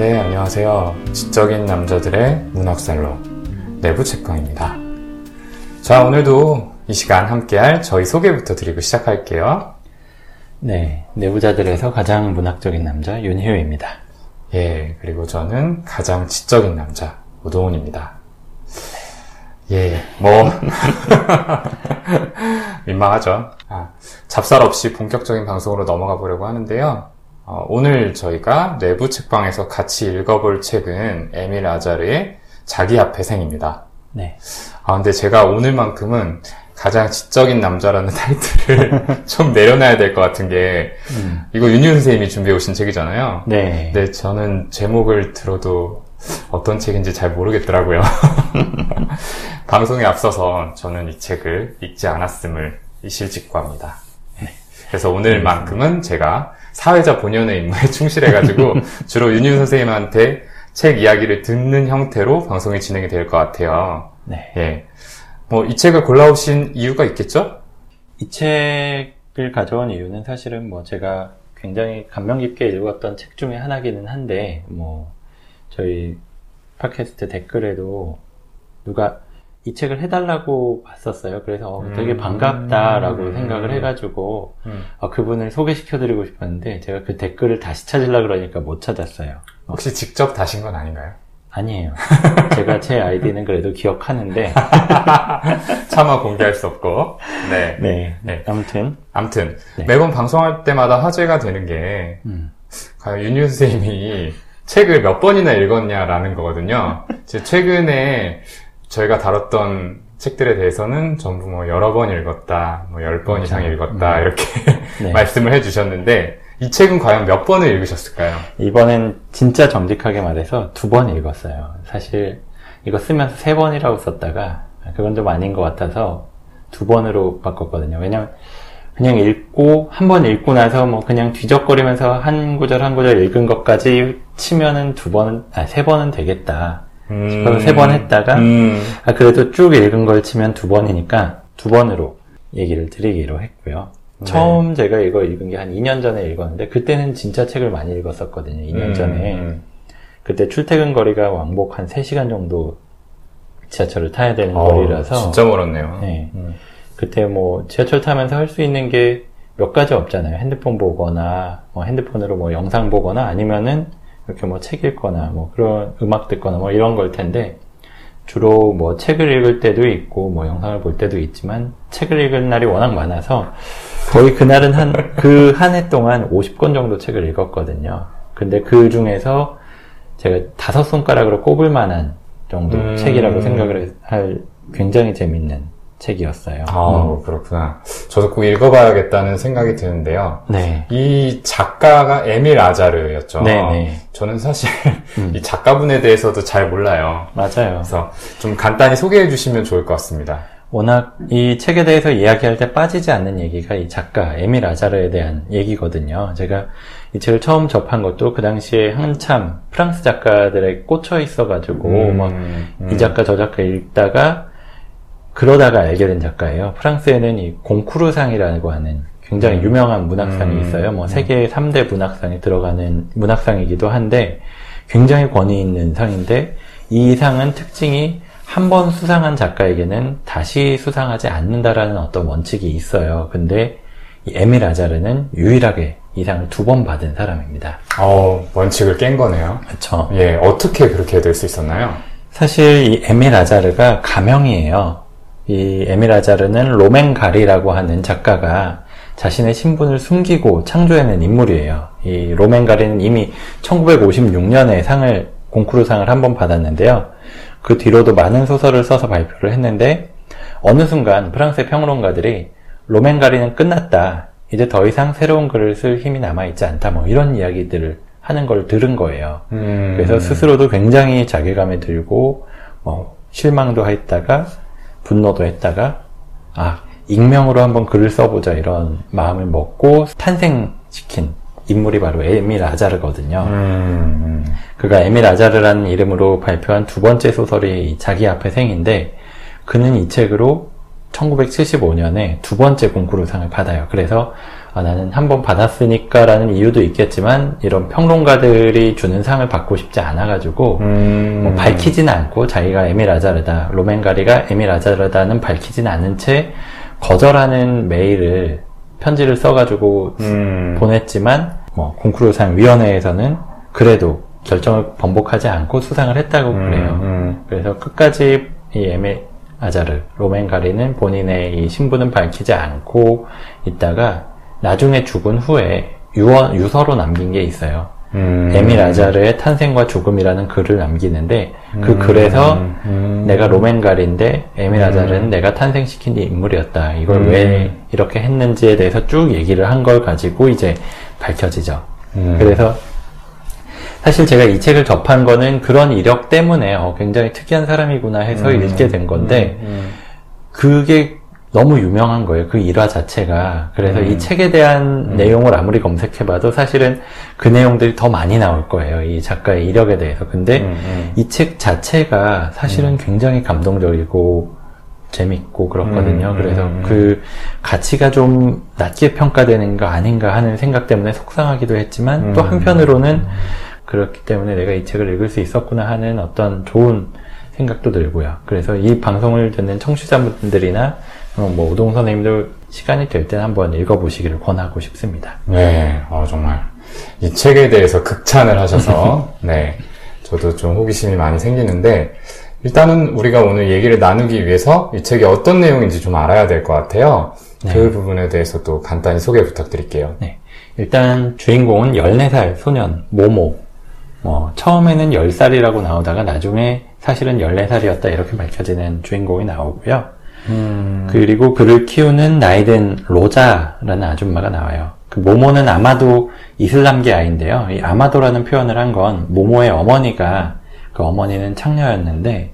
네, 안녕하세요. 지적인 남자들의 문학살롱 내부 책방입니다. 자, 오늘도 이 시간 함께할 저희 소개부터 드리고 시작할게요. 네, 내부자들에서 가장 문학적인 남자 윤희우입니다. 예, 그리고 저는 가장 지적인 남자 우동훈입니다. 예, 뭐 민망하죠. 아, 잡살 없이 본격적인 방송으로 넘어가 보려고 하는데요. 어, 오늘 저희가 내부 책방에서 같이 읽어볼 책은 에밀 아자르의 자기 앞에 생입니다. 네. 아, 근데 제가 오늘만큼은 가장 지적인 남자라는 타이틀을 좀 내려놔야 될 것 같은 게, 음. 이거 윤유 선생님이 준비해 오신 책이잖아요. 네. 근데 저는 제목을 들어도 어떤 책인지 잘 모르겠더라고요. 방송에 앞서서 저는 이 책을 읽지 않았음을 이실직고합니다. 그래서 오늘만큼은 제가 사회자 본연의 임무에 충실해가지고 주로 윤유 선생님한테 책 이야기를 듣는 형태로 방송이 진행이 될 것 같아요. 네. 예. 뭐, 이 책을 골라오신 이유가 있겠죠? 이 책을 가져온 이유는 사실은 뭐 제가 굉장히 감명 깊게 읽었던 책 중에 하나기는 한데, 뭐, 저희 팟캐스트 댓글에도 누가 이 책을 해달라고 봤었어요. 그래서 어, 되게 음. 반갑다라고 음. 생각을 해가지고, 음. 어, 그분을 소개시켜드리고 싶었는데, 제가 그 댓글을 다시 찾으려 그러니까 못 찾았어요. 혹시 직접 다신 건 아닌가요? 아니에요. 제가 제 아이디는 그래도 기억하는데, 차마 공개할 수 없고. 네. 네. 네. 아무튼, 암튼, 네. 매번 방송할 때마다 화제가 되는 게, 음, 과연 윤유 선생님이 책을 몇 번이나 읽었냐라는 거거든요. 제 최근에 저희가 다뤘던 책들에 대해서는 전부 뭐 여러 번 읽었다, 뭐 열 번 이상 그렇죠. 읽었다, 음. 이렇게 네. 말씀을 해주셨는데, 이 책은 과연 몇 번을 읽으셨을까요? 이번엔 진짜 정직하게 말해서 두 번 읽었어요. 사실 이거 쓰면서 세 번이라고 썼다가 그건 좀 아닌 것 같아서 두 번으로 바꿨거든요. 왜냐면 그냥 읽고 한 번 읽고 나서 뭐 그냥 뒤적거리면서 한 구절 한 구절 읽은 것까지 치면은 두 번은 아세 번은 되겠다. 싶어서 세번 했다가 음, 아 그래도 쭉 읽은 걸 치면 두 번이니까 두 번으로 얘기를 드리기로 했고요. 네. 처음 제가 이거 읽은 게 한 2년 전에 읽었는데 그때는 진짜 책을 많이 읽었었거든요. 2년 음, 전에. 음. 그때 출퇴근 거리가 왕복 한 3시간 정도 지하철을 타야 되는 어, 거리라서 진짜 멀었네요. 네. 음. 그때 뭐 지하철 타면서 할 수 있는 게 몇 가지 없잖아요. 핸드폰 보거나 뭐 핸드폰으로 뭐 영상 보거나 아니면은 이렇게 뭐 책 읽거나 뭐 그런 음악 듣거나 뭐 이런 걸 텐데 주로 뭐 책을 읽을 때도 있고 뭐 영상을 볼 때도 있지만 책을 읽은 날이 워낙 많아서 거의 그날은 한 그 한 해 동안 50권 정도 책을 읽었거든요. 근데 그 중에서 제가 다섯 손가락으로 꼽을 만한 정도 음. 책이라고 생각을 할 굉장히 재밌는 책이었어요. 아, 음. 그렇구나. 저도 꼭 읽어봐야겠다는 생각이 드는데요. 네. 이 작가가 에밀 아자르였죠. 네네. 저는 사실 음. 이 작가분에 대해서도 잘 몰라요. 맞아요. 그래서 좀 간단히 소개해 주시면 좋을 것 같습니다. 워낙 이 책에 대해서 이야기할 때 빠지지 않는 얘기가 이 작가 에밀 아자르에 대한 얘기거든요. 제가 이 책을 처음 접한 것도 그 당시에 한참 프랑스 작가들에 꽂혀 있어가지고 음, 막 음. 이 작가 저 작가 읽다가 그러다가 알게 된 작가예요. 프랑스에는 이 공쿠르상이라고 하는 굉장히 음. 유명한 문학상이 음. 있어요. 뭐 세계 3대 문학상에 들어가는 문학상이기도 한데 굉장히 권위 있는 상인데 이 상은 특징이 한 번 수상한 작가에게는 다시 수상하지 않는다라는 어떤 원칙이 있어요. 근데 이 에밀 아자르는 유일하게 이 상을 두 번 받은 사람입니다. 어, 원칙을 깬 거네요. 그렇죠. 예, 어떻게 그렇게 될 수 있었나요? 사실 이 에밀 아자르가 가명이에요. 이 에밀 아자르는 로멘 가리라고 하는 작가가 자신의 신분을 숨기고 창조해낸 인물이에요. 이 로멘 가리는 이미 1956년에 상을 공쿠르상을 한 번 받았는데요. 그 뒤로도 많은 소설을 써서 발표를 했는데 어느 순간 프랑스의 평론가들이 로멘 가리는 끝났다. 이제 더 이상 새로운 글을 쓸 힘이 남아있지 않다. 뭐 이런 이야기들을 하는 걸 들은 거예요. 음, 그래서 스스로도 굉장히 자괴감에 들고 뭐 실망도 했다가 분노도 했다가 아 익명으로 한번 글을 써보자 이런 마음을 먹고 탄생시킨 인물이 바로 에밀 아자르거든요. 음, 음. 그가 에밀 아자르라는 이름으로 발표한 두 번째 소설이 이 자기 앞에 생인데 그는 이 책으로 1975년에 두 번째 공쿠르상을 받아요. 그래서 아, 나는 한 번 받았으니까라는 이유도 있겠지만 이런 평론가들이 주는 상을 받고 싶지 않아가지고 음. 뭐 밝히진 않고 자기가 에밀 아자르다, 로맨가리가 에밀 아자르다는 밝히진 않은 채 거절하는 메일을 편지를 써가지고 음. 보냈지만 뭐 공쿠르상 위원회에서는 그래도 결정을 번복하지 않고 수상을 했다고 그래요. 음. 그래서 끝까지 이 에밀 아자르 로맨가리는 본인의 이 신분은 밝히지 않고 있다가 나중에 죽은 후에 유언, 유서로 남긴 게 있어요. 음. 에밀 아자르의 탄생과 죽음이라는 글을 남기는데 그 글에서 음. 내가 로맨갈인데 에밀 아자르는 내가 탄생시킨 인물이었다. 이걸 음. 왜 이렇게 했는지에 대해서 쭉 얘기를 한 걸 가지고 이제 밝혀지죠. 음. 그래서 사실 제가 이 책을 접한 거는 그런 이력 때문에 어, 굉장히 특이한 사람이구나 해서 음. 읽게 된 건데 음. 그게 너무 유명한 거예요. 그 일화 자체가. 그래서 음. 이 책에 대한 내용을 아무리 검색해봐도 사실은 그 내용들이 더 많이 나올 거예요. 이 작가의 이력에 대해서. 근데 음, 음. 이책 자체가 사실은 굉장히 감동적이고 재밌고 그렇거든요. 음, 그래서 음, 음. 그 가치가 좀 낮게 평가되는 거 아닌가 하는 생각 때문에 속상하기도 했지만 또 음. 한편으로는 그렇기 때문에 내가 이 책을 읽을 수 있었구나 하는 어떤 좋은 생각도 들고요. 그래서 이 방송을 듣는 청취자분들이나 어, 뭐 우동 선생님도 시간이 될 때 한번 읽어보시기를 권하고 싶습니다. 네, 어, 정말. 이 책에 대해서 극찬을 하셔서, 네. 저도 좀 호기심이 많이 생기는데, 일단은 우리가 오늘 얘기를 나누기 위해서 이 책이 어떤 내용인지 좀 알아야 될 것 같아요. 네. 그 부분에 대해서도 간단히 소개 부탁드릴게요. 네. 일단 주인공은 14살 소년 모모. 뭐 처음에는 10살이라고 나오다가 나중에 사실은 14살이었다 이렇게 밝혀지는 주인공이 나오고요. 음, 그리고 그를 키우는 나이든 로자라는 아줌마가 나와요. 그 모모는 아마도 이슬람계 아이인데요. 이 아마도라는 표현을 한 건 모모의 어머니가 그 어머니는 창녀였는데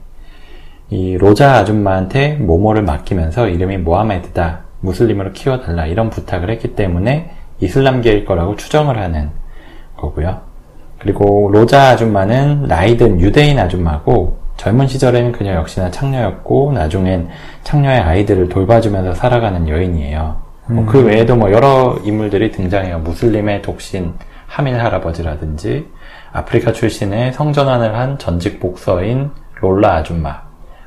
이 로자 아줌마한테 모모를 맡기면서 이름이 모하메드다. 무슬림으로 키워달라. 이런 부탁을 했기 때문에 이슬람계일 거라고 추정을 하는 거고요. 그리고 로자 아줌마는 나이든 유대인 아줌마고 젊은 시절에는 그녀 역시나 창녀였고 나중엔 창녀의 아이들을 돌봐주면서 살아가는 여인이에요. 뭐그 외에도 뭐 여러 인물들이 등장해요. 무슬림의 독신 하밀 할아버지라든지 아프리카 출신의 성전환을 한 전직 복서인 롤라 아줌마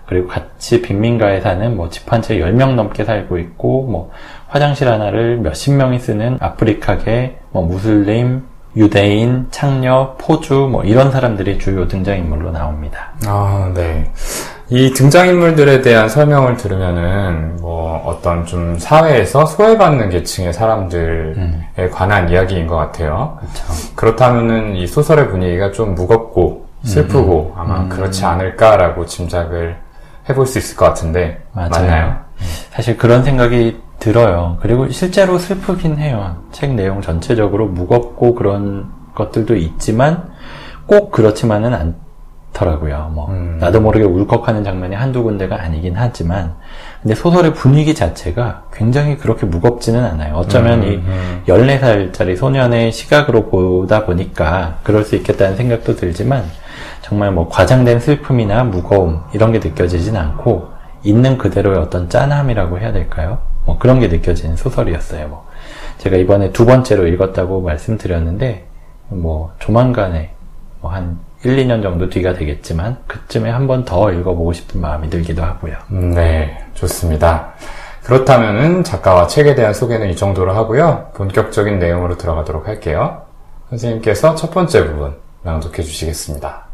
그리고 같이 빈민가에 사는 뭐 집 한 채 10명 넘게 살고 있고 뭐 화장실 하나를 몇십 명이 쓰는 아프리카계 뭐 무슬림 유대인, 창녀, 포주 뭐 이런 사람들이 주요 등장인물로 나옵니다. 아, 네. 이 등장인물들에 대한 설명을 들으면은, 뭐, 어떤 좀 사회에서 소외받는 계층의 사람들에 관한 이야기인 것 같아요. 그렇죠. 그렇다면은 이 소설의 분위기가 좀 무겁고 슬프고 아마 그렇지 않을까라고 짐작을 해볼 수 있을 것 같은데 맞아요. 맞나요? 사실 그런 생각이 들어요. 그리고 실제로 슬프긴 해요. 책 내용 전체적으로 무겁고 그런 것들도 있지만 꼭 그렇지만은 않더라고요. 뭐 음. 나도 모르게 울컥하는 장면이 한두 군데가 아니긴 하지만 근데 소설의 분위기 자체가 굉장히 그렇게 무겁지는 않아요. 어쩌면 음, 이 음. 14살짜리 소년의 시각으로 보다 보니까 그럴 수 있겠다는 생각도 들지만 정말 뭐 과장된 슬픔이나 무거움 이런 게 느껴지진 않고 있는 그대로의 어떤 짠함이라고 해야 될까요? 뭐 그런 게 느껴지는 소설이었어요. 뭐 제가 이번에 두 번째로 읽었다고 말씀드렸는데 뭐 조만간에 뭐 한 1, 2년 정도 뒤가 되겠지만 그쯤에 한 번 더 읽어보고 싶은 마음이 들기도 하고요. 음, 네, 좋습니다. 그렇다면은 작가와 책에 대한 소개는 이 정도로 하고요. 본격적인 내용으로 들어가도록 할게요. 선생님께서 첫 번째 부분 낭독해 주시겠습니다.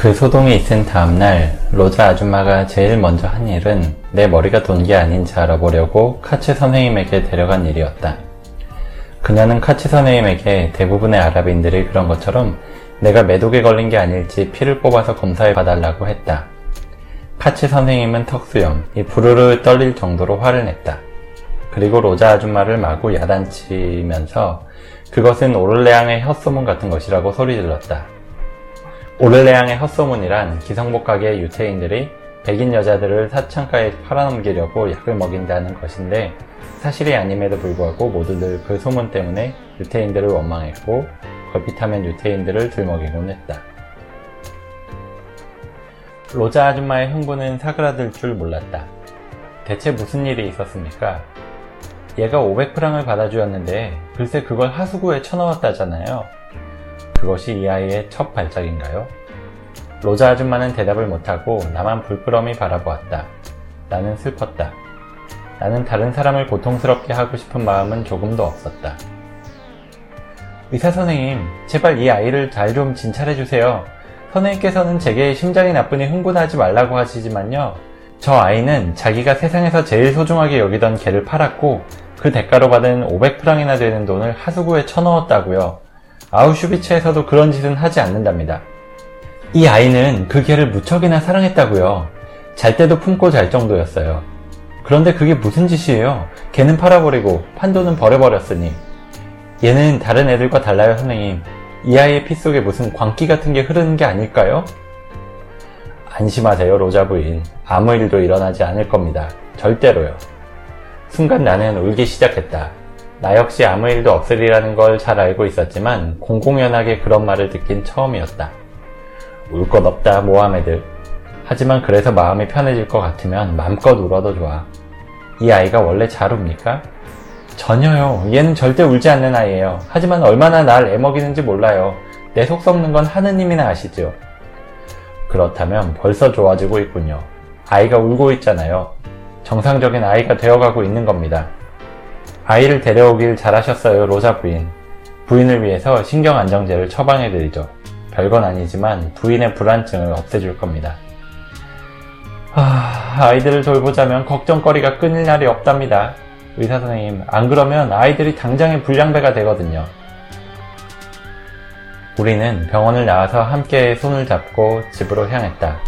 그 소동이 있은 다음날 로자 아줌마가 제일 먼저 한 일은 내 머리가 돈 게 아닌지 알아보려고 카츠 선생님에게 데려간 일이었다. 그녀는 카츠 선생님에게 대부분의 아랍인들이 그런 것처럼 내가 매독에 걸린 게 아닐지 피를 뽑아서 검사해 봐달라고 했다. 카츠 선생님은 턱수염, 이 부르르 떨릴 정도로 화를 냈다. 그리고 로자 아줌마를 마구 야단치면서 그것은 오를레앙의 헛소문 같은 것이라고 소리질렀다. 오를레앙의 헛소문이란 기성복가게의 유태인들이 백인 여자들을 사창가에 팔아넘기려고 약을 먹인다는 것인데 사실이 아님에도 불구하고 모두들 그 소문 때문에 유태인들을 원망했고 걸핏하면 유태인들을 들먹이곤 했다. 로자 아줌마의 흥분은 사그라들 줄 몰랐다. 대체 무슨 일이 있었습니까? 얘가 500프랑을 받아주었는데 글쎄 그걸 하수구에 쳐넣었다잖아요. 그것이 이 아이의 첫 발작인가요? 로자 아줌마는 대답을 못하고 나만 불끄러미 바라보았다. 나는 슬펐다. 나는 다른 사람을 고통스럽게 하고 싶은 마음은 조금도 없었다. 의사 선생님, 제발 이 아이를 잘 좀 진찰해 주세요. 선생님께서는 제게 심장이 나쁘니 흥분하지 말라고 하시지만요. 저 아이는 자기가 세상에서 제일 소중하게 여기던 개를 팔았고 그 대가로 받은 500프랑이나 되는 돈을 하수구에 쳐넣었다고요. 아우슈비츠에서도 그런 짓은 하지 않는답니다. 이 아이는 그 개를 무척이나 사랑했다고요. 잘 때도 품고 잘 정도였어요. 그런데 그게 무슨 짓이에요? 개는 팔아버리고 판도는 버려버렸으니. 얘는 다른 애들과 달라요, 선생님. 이 아이의 피 속에 무슨 광기 같은 게 흐르는 게 아닐까요? 안심하세요, 로자 부인. 아무 일도 일어나지 않을 겁니다. 절대로요. 순간 나는 울기 시작했다. 나 역시 아무 일도 없으리라는 걸 잘 알고 있었지만 공공연하게 그런 말을 듣긴 처음이었다. 울 것 없다, 모하메드. 하지만 그래서 마음이 편해질 것 같으면 맘껏 울어도 좋아. 이 아이가 원래 잘 웁니까? 전혀요. 얘는 절대 울지 않는 아이예요. 하지만 얼마나 날 애먹이는지 몰라요. 내 속 썩는 건 하느님이나 아시죠? 그렇다면 벌써 좋아지고 있군요. 아이가 울고 있잖아요. 정상적인 아이가 되어가고 있는 겁니다. 아이를 데려오길 잘하셨어요, 로자 부인. 부인을 위해서 신경안정제를 처방해드리죠. 별건 아니지만 부인의 불안증을 없애줄 겁니다. 아, 아이들을 돌보자면 걱정거리가 끊일 날이 없답니다. 의사 선생님, 안 그러면 아이들이 당장에 불량배가 되거든요. 우리는 병원을 나와서 함께 손을 잡고 집으로 향했다.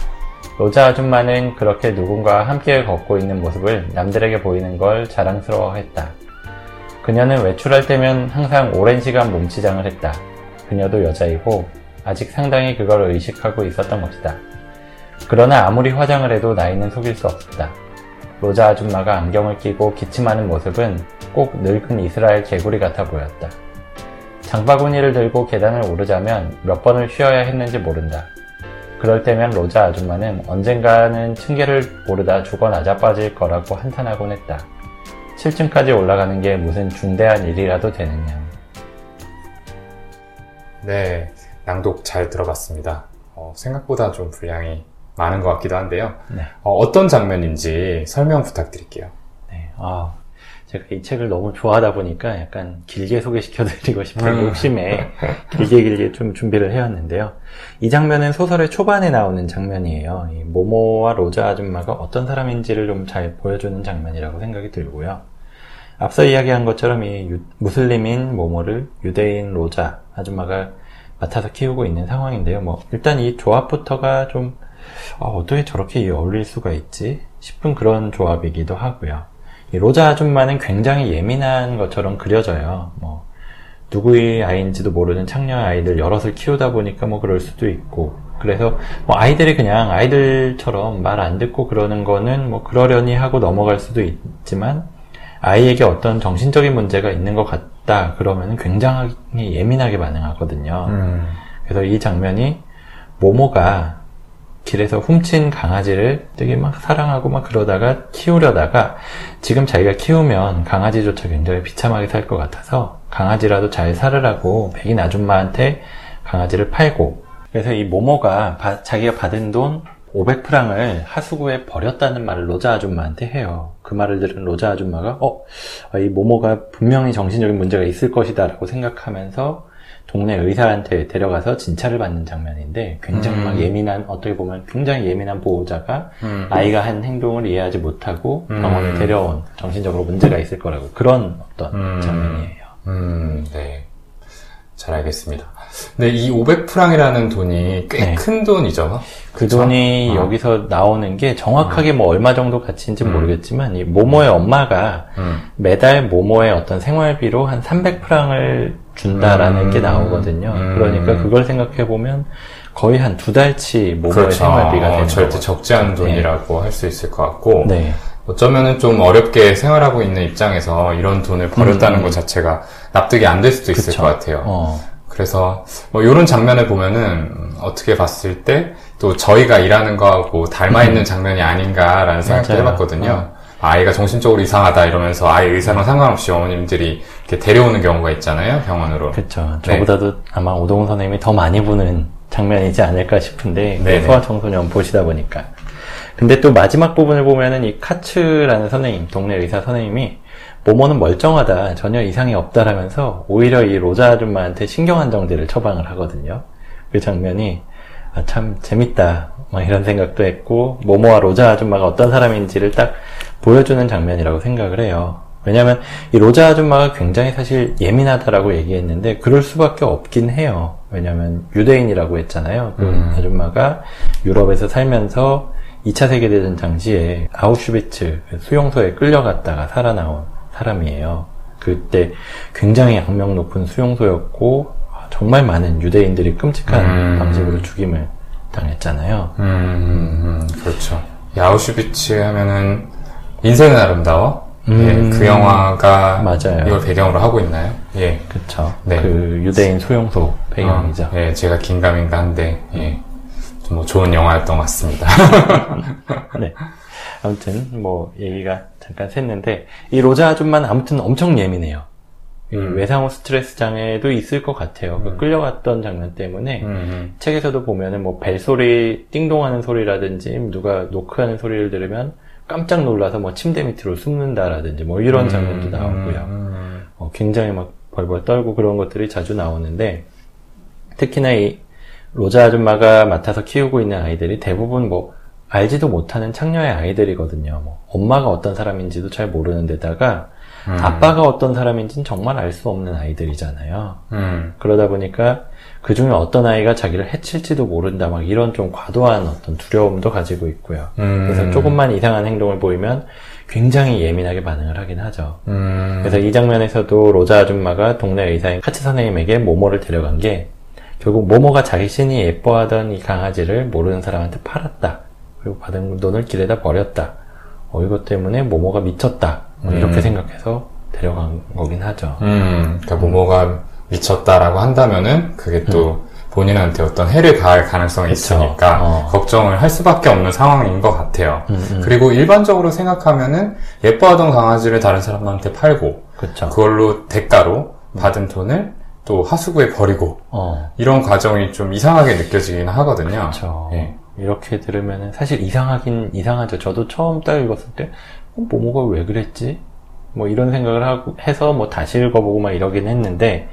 로자 아줌마는 그렇게 누군가 함께 걷고 있는 모습을 남들에게 보이는 걸 자랑스러워했다. 그녀는 외출할 때면 항상 오랜 시간 몸치장을 했다. 그녀도 여자이고 아직 상당히 그걸 의식하고 있었던 것이다. 그러나 아무리 화장을 해도 나이는 속일 수 없었다. 로자 아줌마가 안경을 끼고 기침하는 모습은 꼭 늙은 이스라엘 개구리 같아 보였다. 장바구니를 들고 계단을 오르자면 몇 번을 쉬어야 했는지 모른다. 그럴 때면 로자 아줌마는 언젠가는 층계를 오르다 죽어 나자빠질 거라고 한탄하곤 했다. 7층까지 올라가는 게 무슨 중대한 일이라도 되느냐. 네, 낭독 잘 들어봤습니다. 어, 생각보다 좀 분량이 많은 것 같기도 한데요. 네. 어, 떤 장면인지 설명 부탁드릴게요. 네, 아, 제가 이 책을 너무 좋아하다 보니까 약간 길게 소개시켜드리고 싶은 음. 욕심에 길게 길게 좀 준비를 해왔는데요. 이 장면은 소설의 초반에 나오는 장면이에요. 이 모모와 로자 아줌마가 어떤 사람인지를 좀 잘 보여주는 장면이라고 생각이 들고요. 앞서 이야기한 것처럼 이 유- 무슬림인 모모를 유대인 로자 아줌마가 맡아서 키우고 있는 상황인데요. 뭐 일단 이 조합부터가 좀 아, 어떻게 저렇게 어울릴 수가 있지 싶은 그런 조합이기도 하고요. 이 로자 아줌마는 굉장히 예민한 것처럼 그려져요. 뭐 누구의 아이인지도 모르는 창녀 아이들 여럿을 키우다 보니까 뭐 그럴 수도 있고 그래서 뭐 아이들이 그냥 아이들처럼 말 안 듣고 그러는 거는 뭐 그러려니 하고 넘어갈 수도 있지만 아이에게 어떤 정신적인 문제가 있는 것 같다 그러면 굉장히 예민하게 반응하거든요. 음, 그래서 이 장면이 모모가 길에서 훔친 강아지를 되게 막 사랑하고 막 그러다가 키우려다가 지금 자기가 키우면 강아지조차 굉장히 비참하게 살 것 같아서 강아지라도 잘 살으라고 백인 아줌마한테 강아지를 팔고 그래서 이 모모가 바- 자기가 받은 돈 500프랑을 하수구에 버렸다는 말을 로자 아줌마한테 해요. 그 말을 들은 로자 아줌마가 어, 이 모모가 분명히 정신적인 문제가 있을 것이다 라고 생각하면서 동네 의사한테 데려가서 진찰을 받는 장면인데 굉장히 막 음. 예민한 어떻게 보면 굉장히 예민한 보호자가 음, 아이가 한 행동을 이해하지 못하고 음. 병원에 데려온 정신적으로 문제가 있을 거라고 그런 어떤 음. 장면이에요. 음, 네. 잘 알겠습니다. 근데 이 500프랑이라는 돈이 꽤 네. 큰 돈이죠. 그 그쵸? 돈이 어. 여기서 나오는 게 정확하게 뭐 얼마 정도 가치인지 는 음. 모르겠지만 이 모모의 엄마가 음, 매달 모모의 어떤 생활비로 한 300프랑을 준다라는 음. 게 나오거든요. 음. 그러니까 그걸 생각해 보면 거의 한 두 달치 모모의 그렇죠. 생활비가 어, 되는 절대 거죠. 적지 않은 돈이라고 할수 있을 것 같고 네. 어쩌면은 좀 어렵게 생활하고 있는 입장에서 이런 돈을 버렸다는 음. 것 자체가 납득이 안 될 수도 있을 그쵸. 것 같아요. 어. 그래서 뭐 이런 장면을 보면은 어떻게 봤을 때 또 저희가 일하는 거하고 닮아 있는 장면이 아닌가라는 맞아요. 해봤거든요. 어. 아이가 정신적으로 이상하다 이러면서 아이 의사랑 상관없이 어머님들이 이렇게 데려오는 경우가 있잖아요, 병원으로. 그렇죠. 네. 저보다도 아마 오동훈 선생님이 더 많이 보는 장면이지 않을까 싶은데 그 네네. 소아 청소년 보시다 보니까. 근데 또 마지막 부분을 보면은 이 카츠라는 선생님, 동네 의사 선생님이 모모는 멀쩡하다, 전혀 이상이 없다라면서 오히려 이 로자 아줌마한테 신경 안정제를 처방을 하거든요. 그 장면이 아, 참 재밌다, 막 이런 생각도 했고 모모와 로자 아줌마가 어떤 사람인지를 딱 보여주는 장면이라고 생각을 해요. 왜냐하면 이 로자 아줌마가 굉장히 사실 예민하다라고 얘기했는데 그럴 수밖에 없긴 해요. 왜냐하면 유대인이라고 했잖아요. 그 음. 아줌마가 유럽에서 살면서 2차 세계대전 당시에 아우슈비츠 수용소에 끌려갔다가 살아나온 사람이에요. 그때 굉장히 악명 높은 수용소였고 정말 많은 유대인들이 끔찍한 음. 방식으로 죽임을 당했잖아요. 음, 음, 그렇죠. 야우슈비츠 하면은 인생은 아름다워. 음. 예, 그 영화가 맞아요. 이걸 배경으로 하고 있나요? 예. 그쵸. 네. 그 유대인 수용소 배경이죠. 어, 예, 제가 긴가민가 한데, 예. 좀 뭐 좋은 영화였던 것 같습니다. 네. 아무튼 뭐 얘기가 잠깐 샜는데 이 로자 아줌마는 아무튼 엄청 예민해요. 이 음. 외상후 스트레스 장애도 있을 것 같아요. 그 음. 끌려갔던 장면 때문에 음, 책에서도 보면은 뭐 벨소리, 띵동하는 소리라든지 누가 노크하는 소리를 들으면 깜짝 놀라서 뭐 침대 밑으로 숨는다라든지 뭐 이런 장면도 나오고요. 음, 어, 굉장히 막 벌벌 떨고 그런 것들이 자주 나오는데 특히나 이 로자 아줌마가 맡아서 키우고 있는 아이들이 대부분 뭐 알지도 못하는 창녀의 아이들이거든요. 뭐 엄마가 어떤 사람인지도 잘 모르는 데다가 음. 아빠가 어떤 사람인지는 정말 알 수 없는 아이들이잖아요. 음, 그러다 보니까 그 중에 어떤 아이가 자기를 해칠지도 모른다 막 이런 좀 과도한 어떤 두려움도 가지고 있고요. 음. 그래서 조금만 이상한 행동을 보이면 굉장히 예민하게 반응을 하긴 하죠. 음, 그래서 이 장면에서도 로자 아줌마가 동네 의사인 카츠 선생님에게 모모를 데려간 게 결국 모모가 자신이 예뻐하던 이 강아지를 모르는 사람한테 팔았다. 그리고 받은 돈을 길에다 버렸다. 어, 이것 때문에 모모가 미쳤다. 뭐 이렇게 음. 생각해서 데려간 거긴 하죠. 음, 그러니까 모모가 미쳤다라고 한다면은 그게 또 본인한테 어떤 해를 가할 가능성이 음. 그쵸. 있으니까 어. 걱정을 할 수밖에 없는 상황인 것 같아요. 음, 음. 그리고 일반적으로 생각하면은 예뻐하던 강아지를 다른 사람한테 팔고 그렇죠. 그걸로 대가로 받은 돈을 또 하수구에 버리고 어, 이런 과정이 좀 이상하게 느껴지긴 하거든요. 예. 이렇게 들으면은 사실 이상하긴 이상하죠. 저도 처음 딱 읽었을 때 어, 모모가 왜 그랬지? 뭐 이런 생각을 하고 해서 뭐 다시 읽어보고 막 이러긴 했는데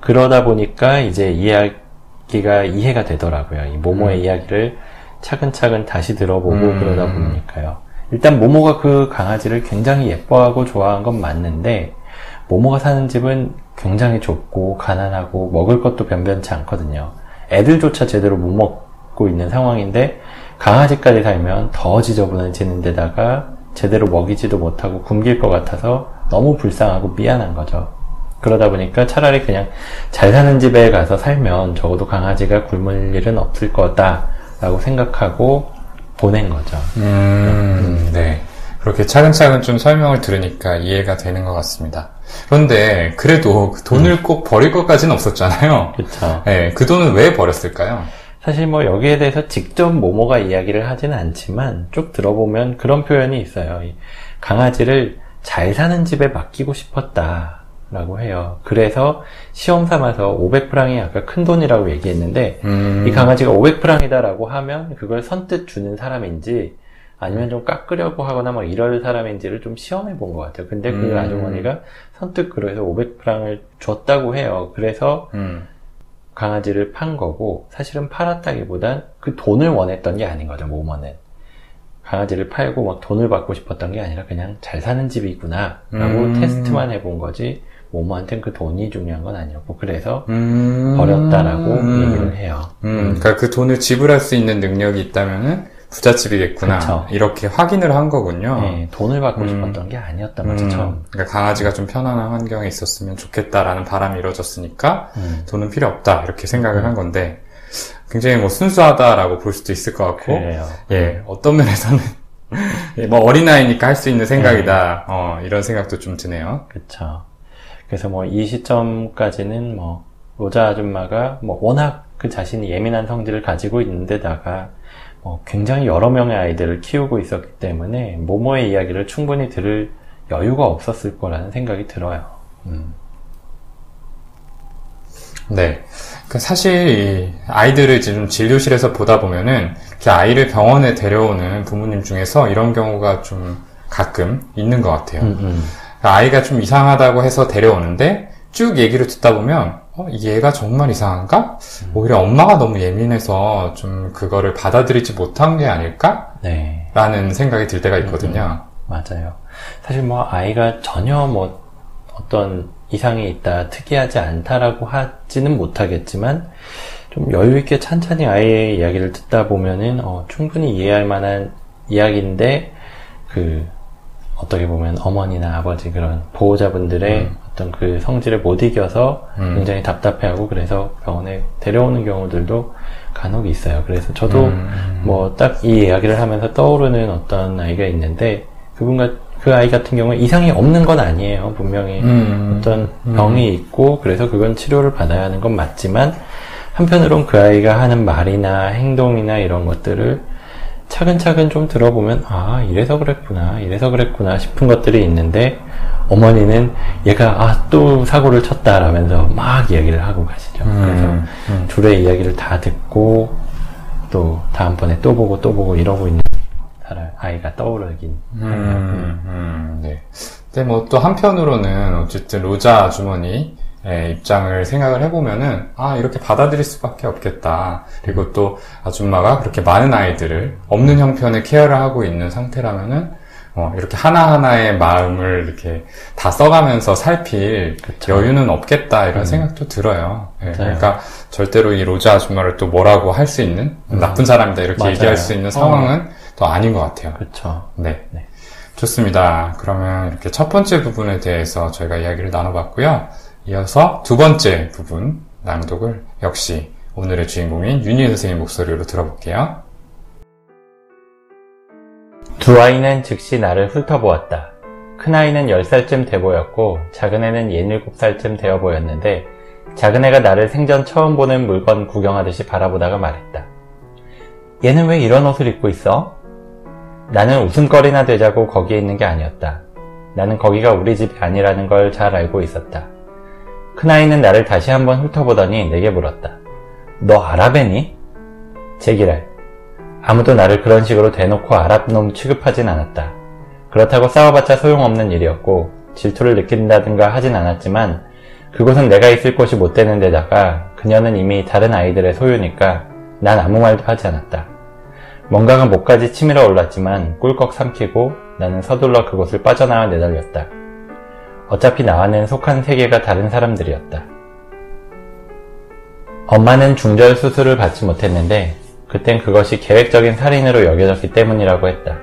그러다 보니까 이제 이야기가 이해가 되더라고요. 이 모모의 음. 이야기를 차근차근 다시 들어보고 음. 그러다 보니까요. 일단 모모가 그 강아지를 굉장히 예뻐하고 좋아한 건 맞는데 모모가 사는 집은 굉장히 좁고 가난하고 먹을 것도 변변치 않거든요. 애들조차 제대로 못 먹 고 있는 상황인데 강아지까지 살면 더 지저분해지는 데다가 제대로 먹이지도 못하고 굶길 것 같아서 너무 불쌍하고 미안한 거죠. 그러다 보니까 차라리 그냥 잘 사는 집에 가서 살면 적어도 강아지가 굶을 일은 없을 거다라고 생각하고 보낸 거죠. 음, 네. 그렇게 차근차근 좀 설명을 들으니까 이해가 되는 것 같습니다. 그런데 그래도 그 돈을 음. 꼭 버릴 것까지는 없었잖아요. 그렇죠. 네, 그 돈은 왜 버렸을까요? 사실 뭐 여기에 대해서 직접 모모가 이야기를 하지는 않지만 쭉 들어보면 그런 표현이 있어요. 이 강아지를 잘 사는 집에 맡기고 싶었다 라고 해요. 그래서 시험 삼아서 500프랑이 아까 큰 돈이라고 얘기했는데 음, 이 강아지가 500프랑이다라고 하면 그걸 선뜻 주는 사람인지 아니면 좀 깎으려고 하거나 막 이럴 사람인지를 좀 시험해 본 것 같아요. 근데 그 음. 아주머니가 선뜻 그래서 500프랑을 줬다고 해요. 그래서 음, 강아지를 판 거고 사실은 팔았다기보단 그 돈을 원했던 게 아닌 거죠 모모는 강아지를 팔고 막 돈을 받고 싶었던 게 아니라 그냥 잘 사는 집이 있구나 라고 음. 테스트만 해본 거지 모모한테는 그 돈이 중요한 건 아니었고 그래서 음, 버렸다라고 음, 얘기를 해요. 음, 그러니까 그 돈을 지불할 수 있는 능력이 있다면은 부잣집이겠구나. 그쵸. 이렇게 확인을 한 거군요. 네, 돈을 받고 음. 싶었던 게 아니었던 거죠 음, 그러니까 강아지가 좀 편안한 환경에 있었으면 좋겠다라는 바람이 이루어졌으니까 음, 돈은 필요 없다 이렇게 생각을 한 건데 굉장히 뭐 순수하다라고 볼 수도 있을 것 같고 그래요 예 어떤 면에서는 예, 뭐 어린아이니까 할 수 있는 생각이다 어, 이런 생각도 좀 드네요. 그쵸 그래서 뭐 이 시점까지는 뭐 로자 아줌마가 뭐 워낙 그 자신이 예민한 성질을 가지고 있는데다가 뭐 굉장히 여러 명의 아이들을 키우고 있었기 때문에 모모의 이야기를 충분히 들을 여유가 없었을 거라는 생각이 들어요. 음. 네. 그 사실 아이들을 지금 진료실에서 보다 보면은 아이를 병원에 데려오는 부모님 중에서 이런 경우가 좀 가끔 있는 것 같아요. 음, 음. 아이가 좀 이상하다고 해서 데려오는데 쭉 얘기를 듣다 보면 어, 얘가 정말 이상한가? 음. 오히려 엄마가 너무 예민해서 좀 그거를 받아들이지 못한 게 아닐까? 네. 라는 생각이 들 때가 있거든요. 음, 맞아요. 사실 뭐 아이가 전혀 뭐 어떤 이상이 있다, 특이하지 않다라고 하지는 못하겠지만, 좀 여유 있게 찬찬히 아이의 이야기를 듣다 보면은, 어, 충분히 이해할 만한 이야기인데, 그, 어떻게 보면 어머니나 아버지 그런 보호자분들의 음. 어떤 그 성질을 못 이겨서 음. 굉장히 답답해하고 그래서 병원에 데려오는 경우들도 간혹 있어요. 그래서 저도 음. 뭐딱 이 이야기를 하면서 떠오르는 어떤 아이가 있는데 그분과 그 아이 같은 경우에 이상이 없는 건 아니에요. 분명히 음, 어떤 병이 음. 있고 그래서 그건 치료를 받아야 하는 건 맞지만 한편으론 그 아이가 하는 말이나 행동이나 이런 것들을 차근차근 좀 들어보면 아 이래서 그랬구나 이래서 그랬구나 싶은 것들이 있는데 어머니는 얘가 아 또 사고를 쳤다 라면서 막 이야기를 하고 가시죠. 음, 그래서 음. 둘의 이야기를 다 듣고 또 다음번에 또 보고 또 보고 이러고 있는 아이가 떠오르긴 음, 음, 네. 근데 뭐 또 한편으로는 어쨌든 로자 아주머니 입장을 생각을 해보면은 아 이렇게 받아들일 수밖에 없겠다. 그리고 또 아줌마가 그렇게 많은 아이들을 없는 형편의 케어를 하고 있는 상태라면은 어, 이렇게 하나하나의 마음을 이렇게 다 써가면서 살필 그쵸. 여유는 없겠다 이런 음. 생각도 들어요. 네, 그러니까 절대로 이 로자 아줌마를 또 뭐라고 할 수 있는 음. 나쁜 사람이다 이렇게 맞아요. 얘기할 수 있는 상황은 어. 더 아닌 것 같아요. 그렇죠. 네. 네. 좋습니다. 그러면 이렇게 첫 번째 부분에 대해서 저희가 이야기를 나눠봤고요. 이어서 두 번째 부분 낭독을 역시 오늘의 주인공인 윤희 선생님 목소리로 들어볼게요. 두 아이는 즉시 나를 훑어보았다. 큰아이는 10살쯤 돼 보였고 작은애는 17살쯤 되어 보였는데 작은애가 나를 생전 처음 보는 물건 구경하듯이 바라보다가 말했다. 얘는 왜 이런 옷을 입고 있어? 나는 웃음거리나 되자고 거기에 있는 게 아니었다. 나는 거기가 우리 집이 아니라는 걸 잘 알고 있었다. 큰아이는 나를 다시 한번 훑어보더니 내게 물었다. 너 아랍애니? 제기랄. 아무도 나를 그런 식으로 대놓고 아랍놈 취급하진 않았다. 그렇다고 싸워봤자 소용없는 일이었고 질투를 느낀다든가 하진 않았지만 그곳은 내가 있을 곳이 못 되는 데다가 그녀는 이미 다른 아이들의 소유니까 난 아무 말도 하지 않았다. 뭔가가 목까지 치밀어 올랐지만 꿀꺽 삼키고 나는 서둘러 그곳을 빠져나와 내달렸다. 어차피 나와는 속한 세계가 다른 사람들이었다. 엄마는 중절 수술을 받지 못했는데 그땐 그것이 계획적인 살인으로 여겨졌기 때문이라고 했다.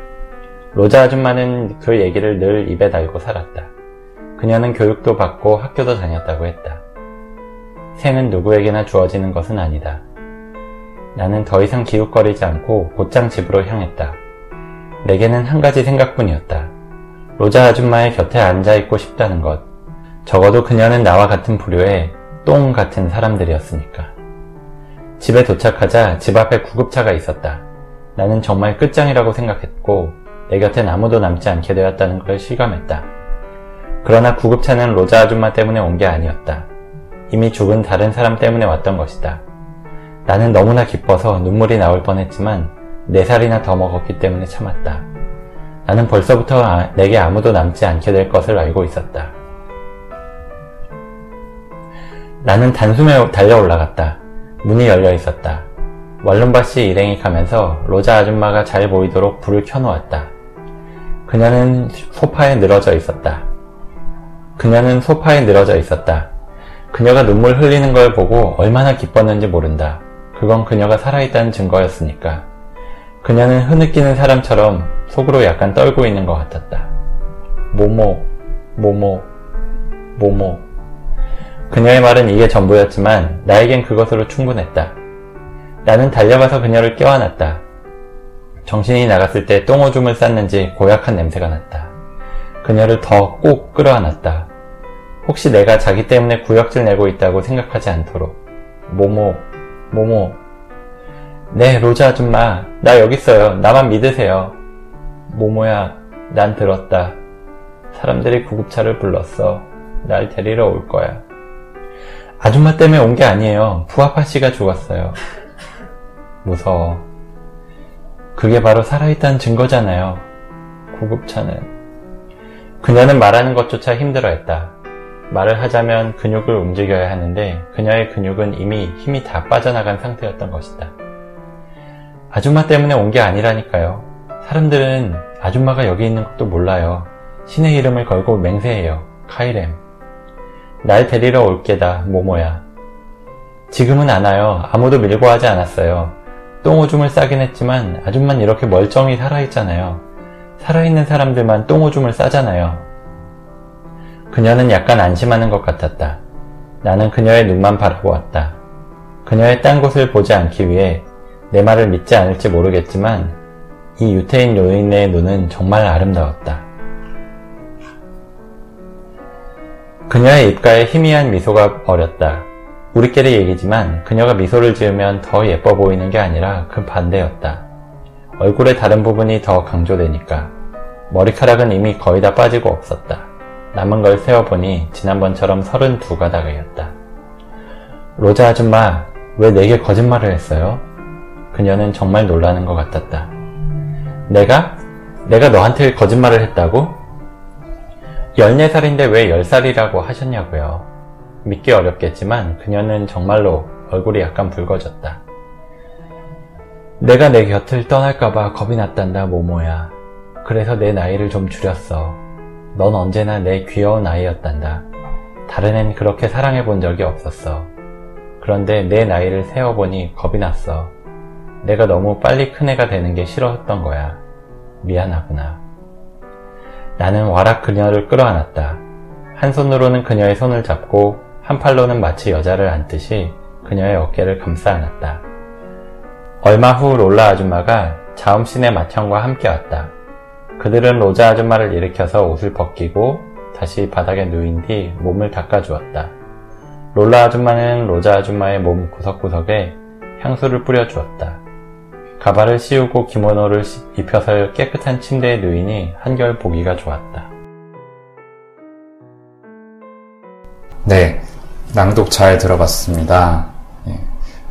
로자 아줌마는 그 얘기를 늘 입에 달고 살았다. 그녀는 교육도 받고 학교도 다녔다고 했다. 생은 누구에게나 주어지는 것은 아니다. 나는 더 이상 기웃거리지 않고 곧장 집으로 향했다. 내게는 한 가지 생각뿐이었다. 로자 아줌마의 곁에 앉아있고 싶다는 것. 적어도 그녀는 나와 같은 부류의 똥 같은 사람들이었으니까. 집에 도착하자 집 앞에 구급차가 있었다. 나는 정말 끝장이라고 생각했고 내 곁엔 아무도 남지 않게 되었다는 걸 실감했다. 그러나 구급차는 로자 아줌마 때문에 온 게 아니었다. 이미 죽은 다른 사람 때문에 왔던 것이다. 나는 너무나 기뻐서 눈물이 나올 뻔했지만 4살이나 더 먹었기 때문에 참았다. 나는 벌써부터 아, 내게 아무도 남지 않게 될 것을 알고 있었다. 나는 단숨에 달려 올라갔다. 문이 열려 있었다. 원룸바씨 일행이 가면서 로자 아줌마가 잘 보이도록 불을 켜놓았다. 그녀는 소파에 늘어져 있었다. 그녀는 소파에 늘어져 있었다. 그녀가 눈물 흘리는 걸 보고 얼마나 기뻤는지 모른다. 그건 그녀가 살아있다는 증거였으니까. 그녀는 흐느끼는 사람처럼 속으로 약간 떨고 있는 것 같았다. 모모, 모모, 모모. 그녀의 말은 이게 전부였지만 나에겐 그것으로 충분했다. 나는 달려가서 그녀를 껴안았다. 정신이 나갔을 때 똥오줌을 쌌는지 고약한 냄새가 났다. 그녀를 더 꼭 끌어안았다. 혹시 내가 자기 때문에 구역질 내고 있다고 생각하지 않도록 모모 모모 네 로즈 아줌마 나 여기 있어요 나만 믿으세요 모모야 난 들었다. 사람들이 구급차를 불렀어 날 데리러 올 거야. 아줌마 때문에 온 게 아니에요. 부아파 씨가 죽었어요. 무서워. 그게 바로 살아있다는 증거잖아요. 구급차는. 그녀는 말하는 것조차 힘들어했다. 말을 하자면 근육을 움직여야 하는데 그녀의 근육은 이미 힘이 다 빠져나간 상태였던 것이다. 아줌마 때문에 온 게 아니라니까요. 사람들은 아줌마가 여기 있는 것도 몰라요. 신의 이름을 걸고 맹세해요. 카이렘. 날 데리러 올 게다, 모모야. 지금은 안 와요. 아무도 밀고 하지 않았어요. 똥오줌을 싸긴 했지만 아줌만 이렇게 멀쩡히 살아있잖아요. 살아있는 사람들만 똥오줌을 싸잖아요. 그녀는 약간 안심하는 것 같았다. 나는 그녀의 눈만 바라보았다. 그녀의 딴 곳을 보지 않기 위해 내 말을 믿지 않을지 모르겠지만 이 유태인 요인의 눈은 정말 아름다웠다. 그녀의 입가에 희미한 미소가 어렸다. 우리끼리 얘기지만 그녀가 미소를 지으면 더 예뻐 보이는 게 아니라 그 반대였다. 얼굴의 다른 부분이 더 강조되니까 머리카락은 이미 거의 다 빠지고 없었다. 남은 걸 세어보니 지난번처럼 32가닥이었다. 로자 아줌마, 왜 내게 거짓말을 했어요? 그녀는 정말 놀라는 것 같았다. 내가? 내가 너한테 거짓말을 했다고? 14살인데 왜 10살이라고 하셨냐고요. 믿기 어렵겠지만 그녀는 정말로 얼굴이 약간 붉어졌다. 네가 내 곁을 떠날까봐 겁이 났단다, 모모야. 그래서 네 나이를 좀 줄였어. 넌 언제나 내 귀여운 아이였단다. 다른 앤 그렇게 사랑해 본 적이 없었어. 그런데 네 나이를 세어보니 겁이 났어. 네가 너무 빨리 큰 애가 되는 게 싫었던 거야. 미안하구나. 나는 와락 그녀를 끌어안았다. 한 손으로는 그녀의 손을 잡고 한 팔로는 마치 여자를 안듯이 그녀의 어깨를 감싸 안았다. 얼마 후 롤라 아줌마가 자음신의 맏형과 함께 왔다. 그들은 로자 아줌마를 일으켜서 옷을 벗기고 다시 바닥에 누인 뒤 몸을 닦아주었다. 롤라 아줌마는 로자 아줌마의 몸 구석구석에 향수를 뿌려주었다. 가발을 씌우고 기모노를 입혀서 깨끗한 침대에 누이니 한결 보기가 좋았다. 네, 낭독 잘 들어봤습니다. 예,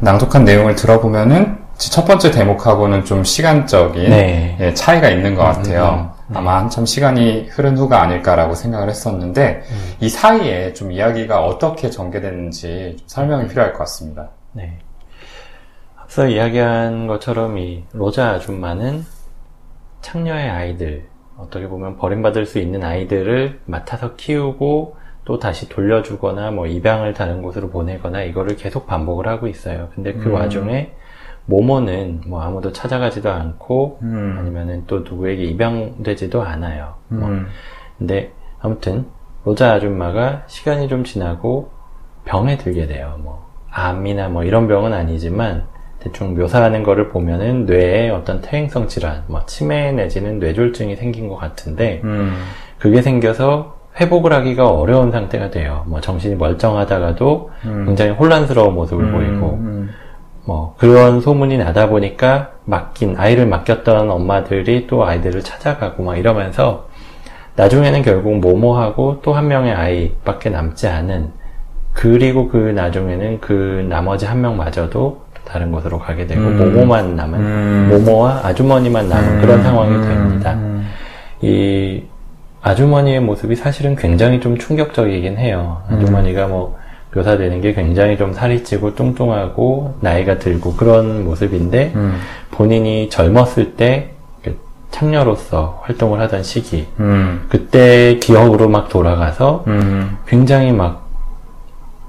낭독한 내용을 들어보면은 첫 번째 대목하고는 좀 시간적인 네. 예, 차이가 있는 것 같아요. 음, 음, 아마 한참 시간이 흐른 후가 아닐까라고 생각을 했었는데 음. 이 사이에 좀 이야기가 어떻게 전개됐는지 좀 설명이 필요할 것 같습니다. 네. 앞서 이야기한 것처럼 이 로자 아줌마는 창녀의 아이들, 어떻게 보면 버림받을 수 있는 아이들을 맡아서 키우고 또 다시 돌려주거나 뭐 입양을 다른 곳으로 보내거나 이거를 계속 반복을 하고 있어요. 근데 그 음. 와중에 모모는 뭐 아무도 찾아가지도 않고 음. 아니면은 또 누구에게 입양되지도 않아요. 뭐 음. 근데 아무튼 로자 아줌마가 시간이 좀 지나고 병에 들게 돼요. 뭐 암이나 뭐 이런 병은 아니지만 대충 묘사하는 거를 보면은 뇌에 어떤 퇴행성 질환, 뭐 치매 내지는 뇌졸중이 생긴 것 같은데 음. 그게 생겨서 회복을 하기가 어려운 상태가 돼요. 뭐 정신이 멀쩡하다가도 음. 굉장히 혼란스러운 모습을 음. 보이고 음. 뭐 그런 소문이 나다 보니까 맡긴 아이를 맡겼던 엄마들이 또 아이들을 찾아가고 막 이러면서 나중에는 결국 모모하고 또 한 명의 아이밖에 남지 않은 그리고 그 나중에는 그 나머지 한 명마저도 다른 곳으로 가게 되고 음. 모모만 남은 음. 모모와 아주머니만 남은 그런 상황이 됩니다. 음. 이 아주머니의 모습이 사실은 굉장히 좀 충격적이긴 해요. 음. 아주머니가 뭐 묘사되는 게 굉장히 좀 살이 찌고 뚱뚱하고 나이가 들고 그런 모습인데 음. 본인이 젊었을 때 창녀로서 활동을 하던 시기 음. 그때 기억으로 막 돌아가서 음. 굉장히 막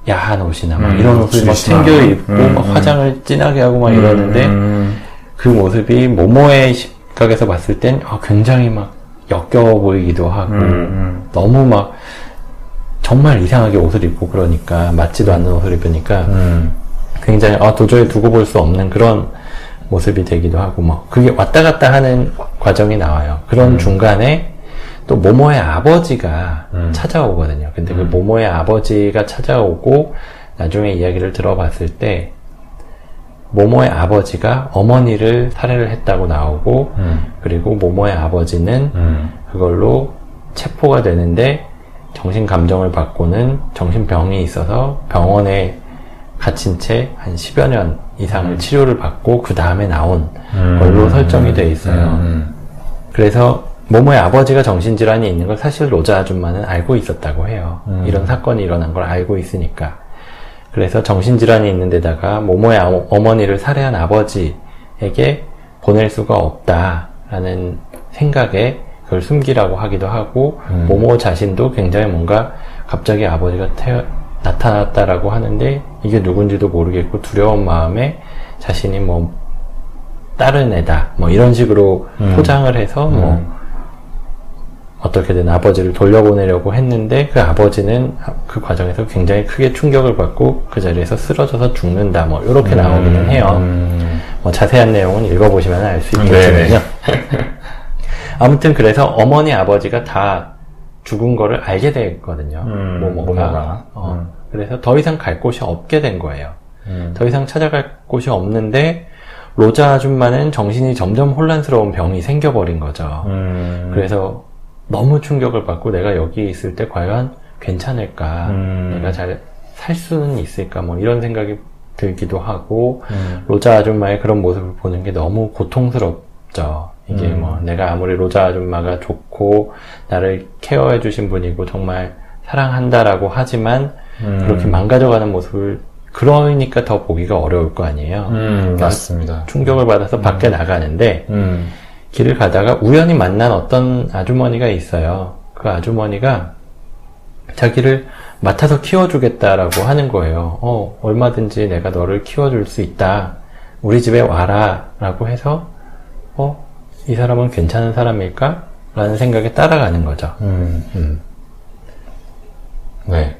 야한 옷이나 막 음, 이런 옷을 막. 챙겨 입고 음, 막 음. 화장을 진하게 하고 막 이러는데 음. 그 모습이 모모의 시각에서 봤을 땐 아, 굉장히 막 역겨워 보이기도 하고 음. 너무 막 정말 이상하게 옷을 입고 그러니까 맞지도 않는 옷을 입으니까 음. 굉장히 아, 도저히 두고 볼 수 없는 그런 모습이 되기도 하고 뭐 그게 왔다 갔다 하는 과정이 나와요. 그런 중간에 또 모모의 아버지가 음. 찾아오거든요. 근데 그 음. 모모의 아버지가 찾아오고 나중에 이야기를 들어봤을 때 모모의 아버지가 어머니를 살해를 했다고 나오고 음. 그리고 모모의 아버지는 음. 그걸로 체포가 되는데 정신 감정을 받고는 정신병이 있어서 병원에 갇힌 채 한 10여 년 이상을 치료를 받고 그 다음에 나온 음. 걸로 설정이 돼 있어요. 음. 그래서 모모의 아버지가 정신질환이 있는 걸 사실 로자 아줌마는 알고 있었다고 해요. 음. 이런 사건이 일어난 걸 알고 있으니까. 그래서 정신질환이 있는 데다가 모모의 아- 어머니를 살해한 아버지에게 보낼 수가 없다라는 생각에 그걸 숨기라고 하기도 하고 음. 모모 자신도 굉장히 뭔가 갑자기 아버지가 태어- 나타났다라고 하는데 이게 누군지도 모르겠고 두려운 마음에 자신이 뭐 다른 애다 뭐 이런 식으로 음. 포장을 해서 뭐 음. 어떻게든 아버지를 돌려보내려고 했는데 그 아버지는 그 과정에서 굉장히 크게 충격을 받고 그 자리에서 쓰러져서 죽는다 뭐 이렇게 나오기는 해요. 음. 뭐 자세한 내용은 읽어보시면 알수 음, 있겠지만요. 아무튼 그래서 어머니 아버지가 다 죽은 거를 알게 됐거든요. 음, 모모가. 모모가. 어, 음. 그래서 더 이상 갈 곳이 없게 된 거예요. 음. 더 이상 찾아갈 곳이 없는데 로자 아줌마는 정신이 점점 혼란스러운 병이 생겨버린 거죠. 음. 그래서 너무 충격을 받고 내가 여기 있을 때 과연 괜찮을까? 음. 내가 잘 살 수는 있을까? 뭐 이런 생각이 들기도 하고 음. 로자 아줌마의 그런 모습을 보는 게 너무 고통스럽죠. 이게 음. 뭐 내가 아무리 로자 아줌마가 좋고 나를 케어해 주신 분이고 정말 사랑한다라고 하지만 음. 그렇게 망가져가는 모습을 그러니까 더 보기가 어려울 거 아니에요. 음, 맞습니다. 충격을 받아서 밖에 나가는데 음. 길을 가다가 우연히 만난 어떤 아주머니가 있어요. 그 아주머니가 자기를 맡아서 키워주겠다라고 하는 거예요. 어, 얼마든지 내가 너를 키워줄 수 있다. 우리 집에 와라. 라고 해서, 어, 이 사람은 괜찮은 사람일까? 라는 생각에 따라가는 거죠. 음. 음. 네.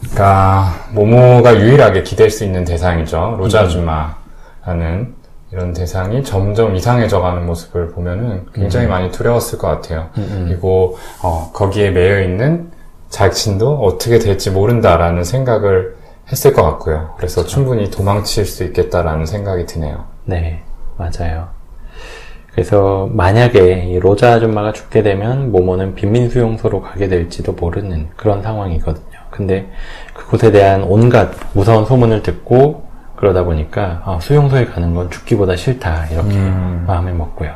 그러니까 모모가 유일하게 기댈 수 있는 대상이죠. 로자 음. 아줌마라는 이런 대상이 점점 이상해져가는 모습을 보면은 굉장히 많이 두려웠을 것 같아요. 음, 그리고 어, 거기에 매여 있는 자신도 어떻게 될지 모른다라는 생각을 했을 것 같고요. 그래서 충분히 도망칠 수 있겠다라는 생각이 드네요. 네, 맞아요. 그래서 만약에 이 로자 아줌마가 죽게 되면 모모는 빈민 수용소로 가게 될지도 모르는 그런 상황이거든요. 근데 그곳에 대한 온갖 무서운 소문을 듣고 그러다 보니까 아, 수용소에 가는 건 죽기보다 싫다 이렇게 음. 마음을 먹고요.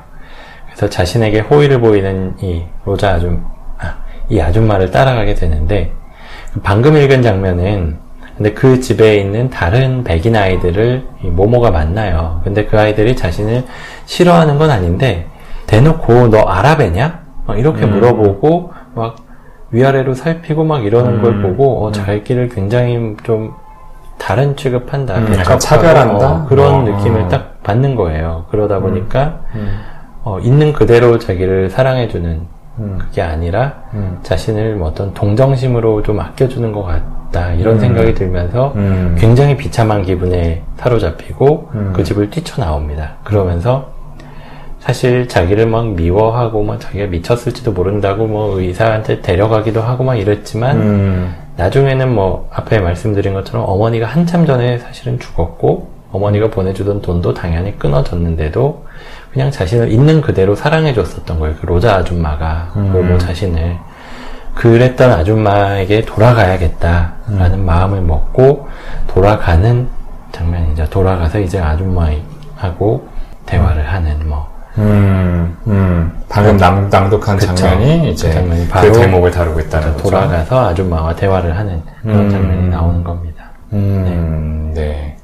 그래서 자신에게 호의를 보이는 이 로자 아줌 아, 이 아줌마를 따라가게 되는데 방금 읽은 장면은 근데 그 집에 있는 다른 백인 아이들을 이 모모가 만나요. 근데 그 아이들이 자신을 싫어하는 건 아닌데 대놓고 너 아랍애냐? 막 이렇게 음. 물어보고 막 위아래로 살피고 막 이러는 음. 걸 보고 어, 자기를 굉장히 좀 다른 취급한다. 음, 약간 차별한다? 어, 그런 어. 느낌을 딱 받는 거예요. 그러다 보니까 음. 어, 있는 그대로 자기를 사랑해주는 음. 그게 아니라 음. 자신을 뭐 어떤 동정심으로 좀 아껴주는 것 같다 이런 음. 생각이 들면서 음. 굉장히 비참한 기분에 사로잡히고 음. 그 집을 뛰쳐나옵니다. 그러면서 사실 자기를 막 미워하고 막 자기가 미쳤을지도 모른다고 뭐 의사한테 데려가기도 하고 막 이랬지만 음. 나중에는 뭐 앞에 말씀드린 것처럼 어머니가 한참 전에 사실은 죽었고 어머니가 보내주던 돈도 당연히 끊어졌는데도 그냥 자신을 있는 그대로 사랑해줬었던 거예요. 그 로자 아줌마가 음. 모모 자신을 그랬던 아줌마에게 돌아가야겠다라는 마음을 먹고 돌아가는 장면이죠. 돌아가서 이제 아줌마하고 대화를 하는 뭐 음, 음. 방금 낭, 낭독한 그쵸. 장면이 이제 그 장면이 그 대목을 다루고 있다는 거죠. 돌아가서 아줌마와 대화를 하는 그런 음. 장면이 나오는 겁니다. 음, 네.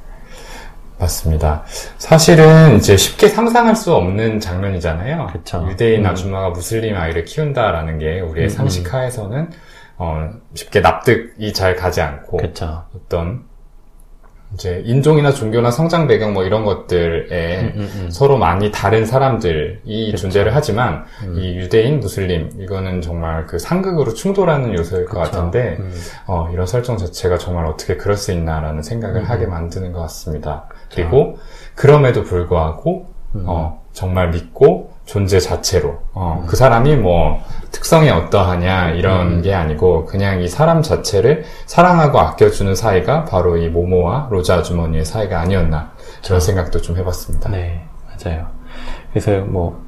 맞습니다. 사실은 이제 쉽게 상상할 수 없는 장면이잖아요. 그쵸. 유대인 음. 아줌마가 무슬림 아이를 키운다라는 게 우리의 음, 상식하에서는 어, 쉽게 납득이 잘 가지 않고 그렇죠. 어떤 이제 인종이나 종교나 성장 배경 뭐 이런 것들에 음, 음, 음. 서로 많이 다른 사람들이 그쵸. 존재를 하지만 음. 이 유대인, 무슬림 이거는 정말 그 상극으로 충돌하는 요소일 것 그쵸. 같은데 음. 어, 이런 설정 자체가 정말 어떻게 그럴 수 있나라는 생각을 음. 하게 만드는 것 같습니다. 그리고 그럼에도 불구하고 어, 정말 믿고 존재 자체로 어, 그 사람이 뭐 특성이 어떠하냐 이런 게 아니고 그냥 이 사람 자체를 사랑하고 아껴주는 사이가 바로 이 모모와 로자 아주머니의 사이가 아니었나 그런 생각도 좀 해봤습니다. 네, 맞아요. 그래서 뭐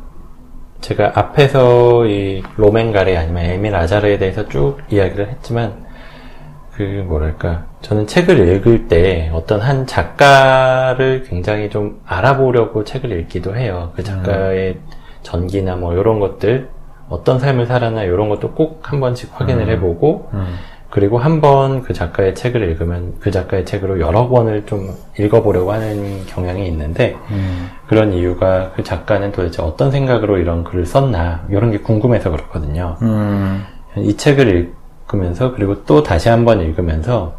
제가 앞에서 이 로맨가레 아니면 에밀 아자르에 대해서 쭉 이야기를 했지만 그 뭐랄까 저는 책을 읽을 때 어떤 한 작가를 굉장히 좀 알아보려고 책을 읽기도 해요. 그 작가의 전기나 뭐 이런 것들 어떤 삶을 살았나 이런 것도 꼭 한 번씩 확인을 음. 해보고 음, 그리고 한 번 그 작가의 책을 읽으면 그 작가의 책으로 여러 권을 좀 읽어보려고 하는 경향이 있는데 음, 그런 이유가 그 작가는 도대체 어떤 생각으로 이런 글을 썼나 이런 게 궁금해서 그렇거든요. 음, 이 책을 읽으면서 그리고 또 다시 한 번 읽으면서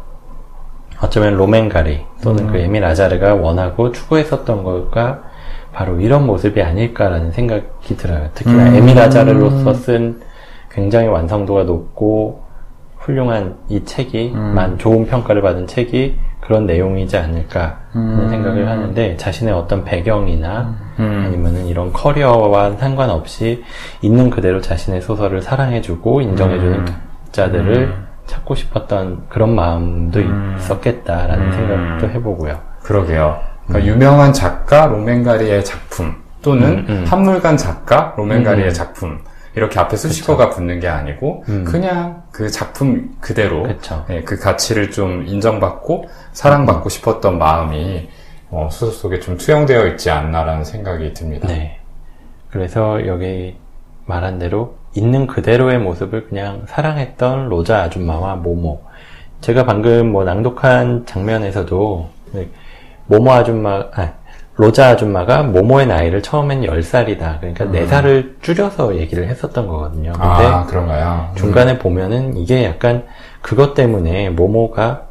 어쩌면 로맨가리 또는 그 에밀 아자르가 원하고 추구했었던 것과 바로 이런 모습이 아닐까라는 생각이 들어요. 특히나 음. 에밀 아자르로서 쓴 굉장히 완성도가 높고 훌륭한 이 책이 음. 만 좋은 평가를 받은 책이 그런 내용이지 않을까 하는 음. 생각을 하는데 자신의 어떤 배경이나 음. 아니면은 이런 커리어와 상관없이 있는 그대로 자신의 소설을 사랑해주고 인정해주는 음. 독자들을 음. 찾고 싶었던 그런 마음도 음. 있었겠다라는 음. 생각도 해보고요. 그러게요. 그러니까 유명한 작가 로맨가리의 작품 또는 음, 음. 한물간 작가 로맨가리의 음. 작품 이렇게 앞에 수식어가 붙는 게 아니고 음. 그냥 그 작품 그대로 그쵸. 네, 그 가치를 좀 인정받고 사랑받고 싶었던 마음이 어, 소설 속에 좀 투영되어 있지 않나라는 생각이 듭니다. 네. 그래서 여기 말한 대로 있는 그대로의 모습을 그냥 사랑했던 로자 아줌마와 모모. 제가 방금 뭐 낭독한 장면에서도 네, 모모 아줌마, 아, 로자 아줌마가 모모의 나이를 처음엔 10살이다. 그러니까 음. 4살을 줄여서 얘기를 했었던 거거든요. 근데 아 그런가요? 중간에 보면은 이게 약간 그것 때문에 모모가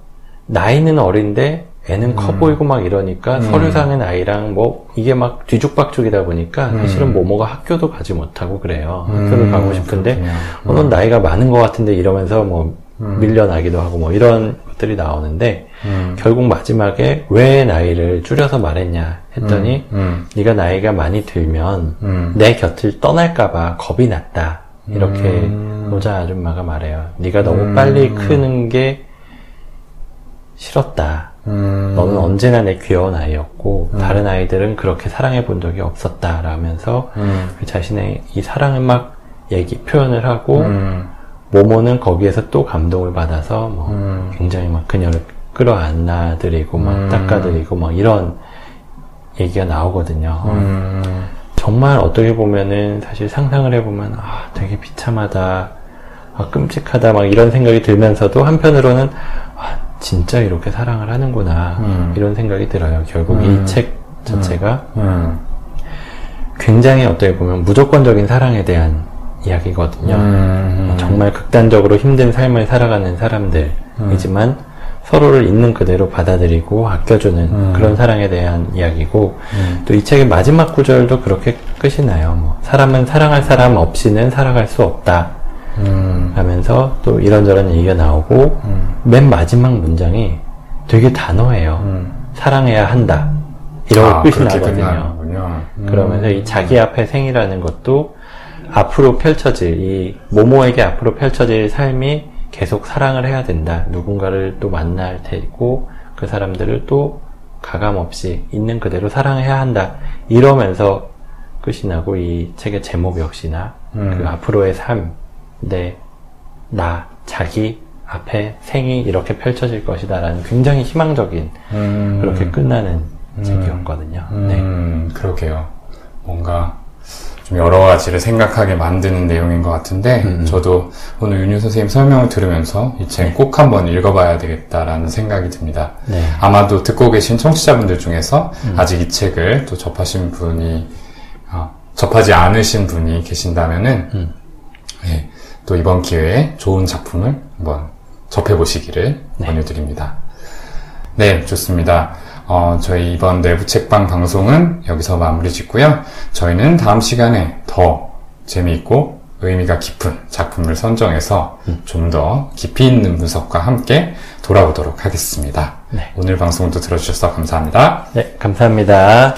나이는 어린데 애는 커 음. 보이고 막 이러니까 음. 서류상의 나이랑 뭐 이게 막 뒤죽박죽이다 보니까 음. 사실은 모모가 학교도 가지 못하고 그래요. 음, 학교를 가고 싶은데 그렇군요. 어, 넌 나이가 많은 것 같은데 이러면서 뭐 음. 밀려나기도 하고 뭐 이런 것들이 나오는데 음. 결국 마지막에 왜 나이를 줄여서 말했냐 했더니 음. 네가 나이가 많이 들면 음. 내 곁을 떠날까봐 겁이 났다. 이렇게 음. 노자 아줌마가 말해요. 네가 너무 음. 빨리 크는 게 싫었다. 음. 너는 언제나 내 귀여운 아이였고 음. 다른 아이들은 그렇게 사랑해 본 적이 없었다. 라면서 음. 그 자신의 이 사랑을 막 얘기 표현을 하고 음. 모모는 거기에서 또 감동을 받아서 뭐 음. 굉장히 막 그녀를 끌어안아드리고 막 음. 닦아드리고 막 이런 얘기가 나오거든요. 음. 정말 어떻게 보면은 사실 상상을 해보면 아 되게 비참하다 아 끔찍하다 막 이런 생각이 들면서도 한편으로는 아 진짜 이렇게 사랑을 하는구나 음. 이런 생각이 들어요 결국 음. 이책 자체가 음. 굉장히 어떻게 보면 무조건적인 사랑에 대한 이야기거든요 음. 정말 극단적으로 힘든 삶을 살아가는 사람들이지만 서로를 있는 그대로 받아들이고 아껴주는 음. 그런 사랑에 대한 이야기고 음. 또이 책의 마지막 구절도 그렇게 끝이 나요. 뭐, 사람은 사랑할 사람 없이는 살아갈 수 없다. 음. 하면서 또 이런저런 얘기가 나오고 음. 맨 마지막 문장이 되게 단호해요. 음. 사랑해야 한다. 이러고 아, 끝이 나거든요. 음. 그러면서 이 자기 앞에 생이라는 것도 앞으로 펼쳐질 이 모모에게 앞으로 펼쳐질 삶이 계속 사랑을 해야 된다. 누군가를 또 만날 테고 그 사람들을 또 가감 없이 있는 그대로 사랑해야 한다. 이러면서 끝이 나고 이 책의 제목 역시나 음. 그 앞으로의 삶, 내, 나, 자기 앞에 생이 이렇게 펼쳐질 것이다라는 굉장히 희망적인 음. 그렇게 끝나는 책이었거든요. 네. 음, 그러게요. 뭔가 좀 여러 가지를 생각하게 만드는 내용인 것 같은데, 음. 저도 오늘 윤유 선생님 설명을 들으면서 이 책 꼭 한번 읽어봐야 되겠다라는 생각이 듭니다. 네. 아마도 듣고 계신 청취자분들 중에서 아직 이 책을 또 접하신 분이, 어, 접하지 않으신 분이 계신다면은, 음. 예, 또 이번 기회에 좋은 작품을 한번 접해보시기를 권유드립니다. 네, 좋습니다. 어, 저희 이번 내부 책방 방송은 여기서 마무리 짓고요. 저희는 다음 시간에 더 재미있고 의미가 깊은 작품을 선정해서 좀더 깊이 있는 분석과 함께 돌아오도록 하겠습니다. 네. 오늘 방송도 들어주셔서 감사합니다. 네, 감사합니다.